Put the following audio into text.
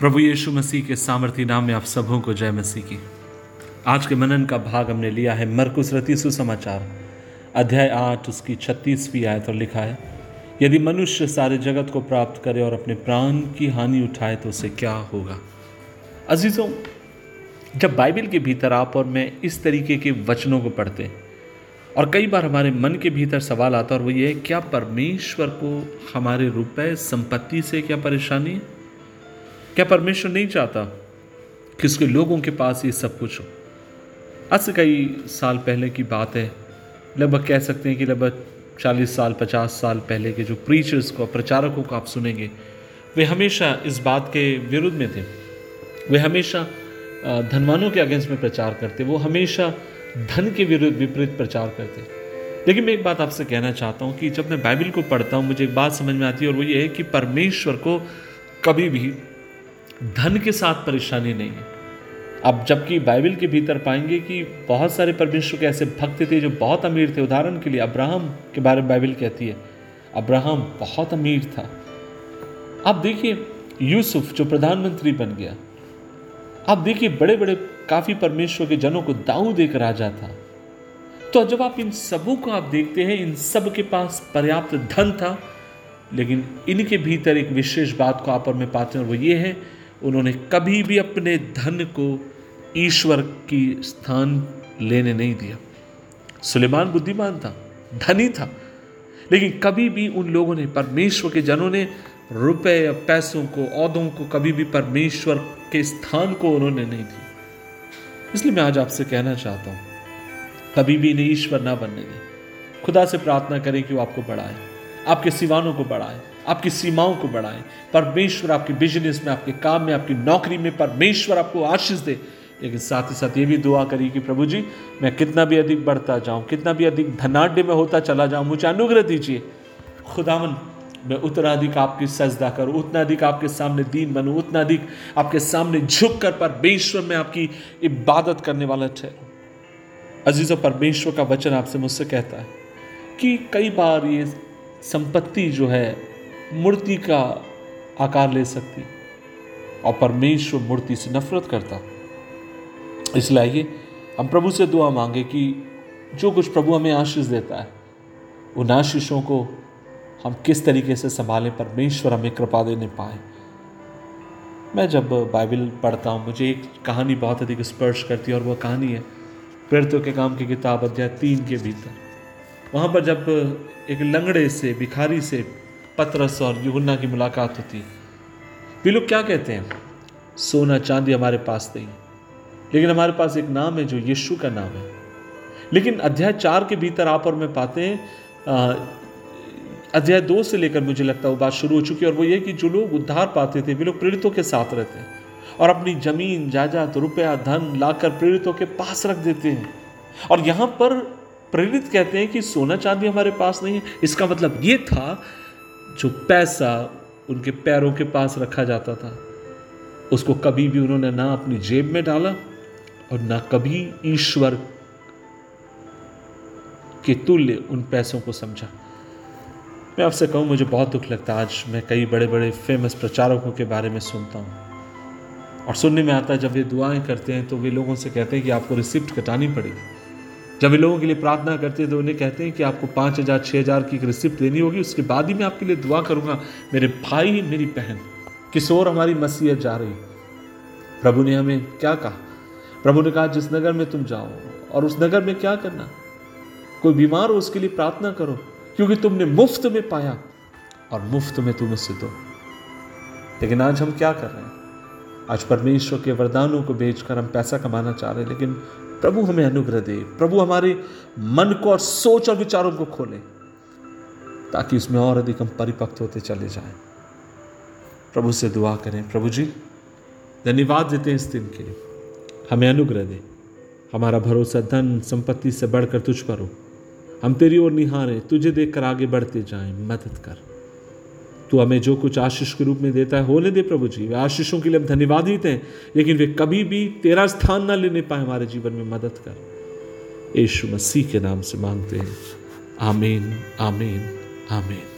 प्रभु यीशु मसीह के सामर्थ्य नाम में आप सबों को जय मसीह की। आज के मनन का भाग हमने लिया है मरकुस रति सुसमाचार। अध्याय आठ, उसकी छत्तीसवीं आयत और लिखा है, यदि मनुष्य सारे जगत को प्राप्त करे और अपने प्राण की हानि उठाए तो उसे क्या होगा? अजीज़ों, जब बाइबल के भीतर आप और मैं इस तरीके के वचनों को पढ़ते और कई बार हमारे मन के भीतर सवाल आता और वो ये क्या परमेश्वर को हमारे रुपए, संपत्ति से क्या परेशानी है? क्या परमेश्वर नहीं चाहता कि उसके लोगों के पास ये सब कुछ हो? आज से कई साल पहले की बात है। लगभग कह सकते हैं कि लगभग चालीस साल, पचास साल पहले के जो प्रीचर्स को, प्रचारकों को आप सुनेंगे, वे हमेशा इस बात के विरुद्ध में थे। वे हमेशा धनवानों के अगेंस्ट में प्रचार करते, वो हमेशा धन के विरुद्ध विपरीत प्रचार करते। लेकिन मैं एक बात आपसे कहना चाहता हूँ कि जब मैं बाइबल को पढ़ता हूँ, मुझे एक बात समझ में आती है और वो ये है कि परमेश्वर को कभी भी धन के साथ परेशानी नहीं है। अब जबकि बाइबल के भीतर पाएँगे कि बहुत सारे परमेश्वर के ऐसे भक्त थे जो बहुत अमीर थे। उदाहरण के लिए अब्राहम के बारे में बाइबल कहती है, अब्राहम बहुत अमीर था। अब देखिए, यूसुफ जो प्रधानमंत्री बन गया अब देखिए बड़े बड़े काफ़ी परमेश्वर के जनों को दाऊद एक राजा था। तो जब आप इन सबों को आप देखते हैं, इन सब के पास पर्याप्त धन था, लेकिन इनके भीतर एक विशेष बात को आप और मैं पाते हैं और वो ये है उन्होंने कभी भी अपने धन को ईश्वर की स्थान लेने नहीं दिया। सुलेमान बुद्धिमान था, धनी था, लेकिन कभी भी उन लोगों ने, परमेश्वर के जनों ने रुपए या पैसों को, औदों को कभी भी परमेश्वर के स्थान को उन्होंने नहीं दिया। इसलिए मैं आज आपसे कहना चाहता हूँ, कभी भी इन्हें ईश्वर ना बनने दें। खुदा से प्रार्थना करें कि वो आपको बढ़ाए, आपके सिवानों को बढ़ाए। आपकी सीमाओं को बढ़ाएँ। परमेश्वर आपके बिज़नेस में, आपके काम में, आपकी नौकरी में परमेश्वर आपको आशीष दे। लेकिन साथ ही साथ ये भी दुआ करिए कि प्रभु जी, मैं कितना भी अधिक बढ़ता जाऊँ, कितना भी अधिक धनाढ़ में होता चला जाऊँ, मुझे अनुग्रह दीजिए। खुदावन, मैं उतना अधिक आपकी सजदा करूँ, उतना अधिक आपके सामने दीन बनूं, उतना अधिक आपके सामने झुक कर परमेश्वर में आपकी इबादत करने वाला ठहरूं। अज़ीज़ परमेश्वर का वचन आपसे मुझसे कहता है कि कई बार ये संपत्ति जो है मूर्ति का आकार ले सकती। और परमेश्वर मूर्ति से नफरत करता। इसलिए आइए, हम प्रभु से दुआ मांगे कि जो कुछ प्रभु हमें आशीष देता है, उन आशीषों को हम किस तरीके से संभालें, परमेश्वर हमें कृपा देने पाए। मैं जब बाइबल पढ़ता हूँ, मुझे एक कहानी बहुत अधिक स्पर्श करती है और वह कहानी है प्रेरितों के काम की किताब अध्याय तीन के भीतर। वहाँ पर जब एक लंगड़े से, भिखारी से पतरस और युगन्ना की मुलाकात होती। वे लोग क्या कहते हैं? सोना चांदी हमारे पास नहीं। लेकिन हमारे पास एक नाम है जो यीशु का नाम है। लेकिन अध्याय चार के भीतर आप और मैं पाते हैं अध्याय दो से लेकर मुझे लगता है वो बात शुरू हो चुकी है और वो ये कि जो लोग उद्धार पाते थे, वे लोग प्रेरितों के साथ रहते हैं और अपनी ज़मीन, जायदाद, रुपया, धन लाकर प्रेरितों के पास रख देते हैं। और यहाँ पर प्रेरित कहते हैं कि सोना चांदी हमारे पास नहीं है। इसका मतलब ये था जो पैसा उनके पैरों के पास रखा जाता था, उसको कभी भी उन्होंने ना अपनी जेब में डाला और ना कभी ईश्वर के तुल्य उन पैसों को समझा। मैं आपसे कहूँ, मुझे बहुत दुख लगता है। आज मैं कई बड़े बड़े फ़ेमस प्रचारकों के बारे में सुनता हूँ। और सुनने में आता है, जब ये दुआएँ करते हैं तो वे लोगों से कहते हैं कि आपको रिसिप्ट कटानी पड़ेगी। जब वे लोगों के लिए प्रार्थना करते हैं तो उन्हें कहते हैं कि आपको पाँच हज़ार छः हज़ार की एक रिसिप्ट देनी होगी। उसके बाद ही मैं आपके लिए दुआ करूँगा। मेरे भाई, मेरी बहन किशोर हमारी मसीहत जा रही प्रभु ने हमें क्या कहा? प्रभु ने कहा, जिस नगर में तुम जाओ और उस नगर में क्या करना? कोई बीमार हो, उसके लिए प्रार्थना करो, क्योंकि तुमने मुफ़्त में पाया और मुफ़्त में तुम उससे दो। लेकिन आज हम क्या कर रहे हैं? आज परमेश्वर के वरदानों को बेचकर हम पैसा कमाना चाह रहे हैं, लेकिन प्रभु हमें अनुग्रह दे। प्रभु हमारे मन को और सोच और विचारों को खोले, ताकि उसमें और अधिक हम परिपक्व होते चले जाएँ। प्रभु से दुआ करें। प्रभु जी, धन्यवाद देते हैं इस दिन के लिए। हमें अनुग्रह दे। हमारा भरोसा, धन, संपत्ति से बढ़कर तुझ पर हो। हम तेरी ओर निहारें। तुझे देखकर आगे बढ़ते जाएँ। मदद कर। तू हमें जो कुछ आशीष के रूप में देता है, होने दे प्रभु जी। वे आशीषों के लिए हम धन्यवाद धन्यवादित हैं, लेकिन वे कभी भी तेरा स्थान ना लेने पाए हमारे जीवन में मदद कर। यीशु मसीह के नाम से मांगते हैं। आमीन आमीन आमीन।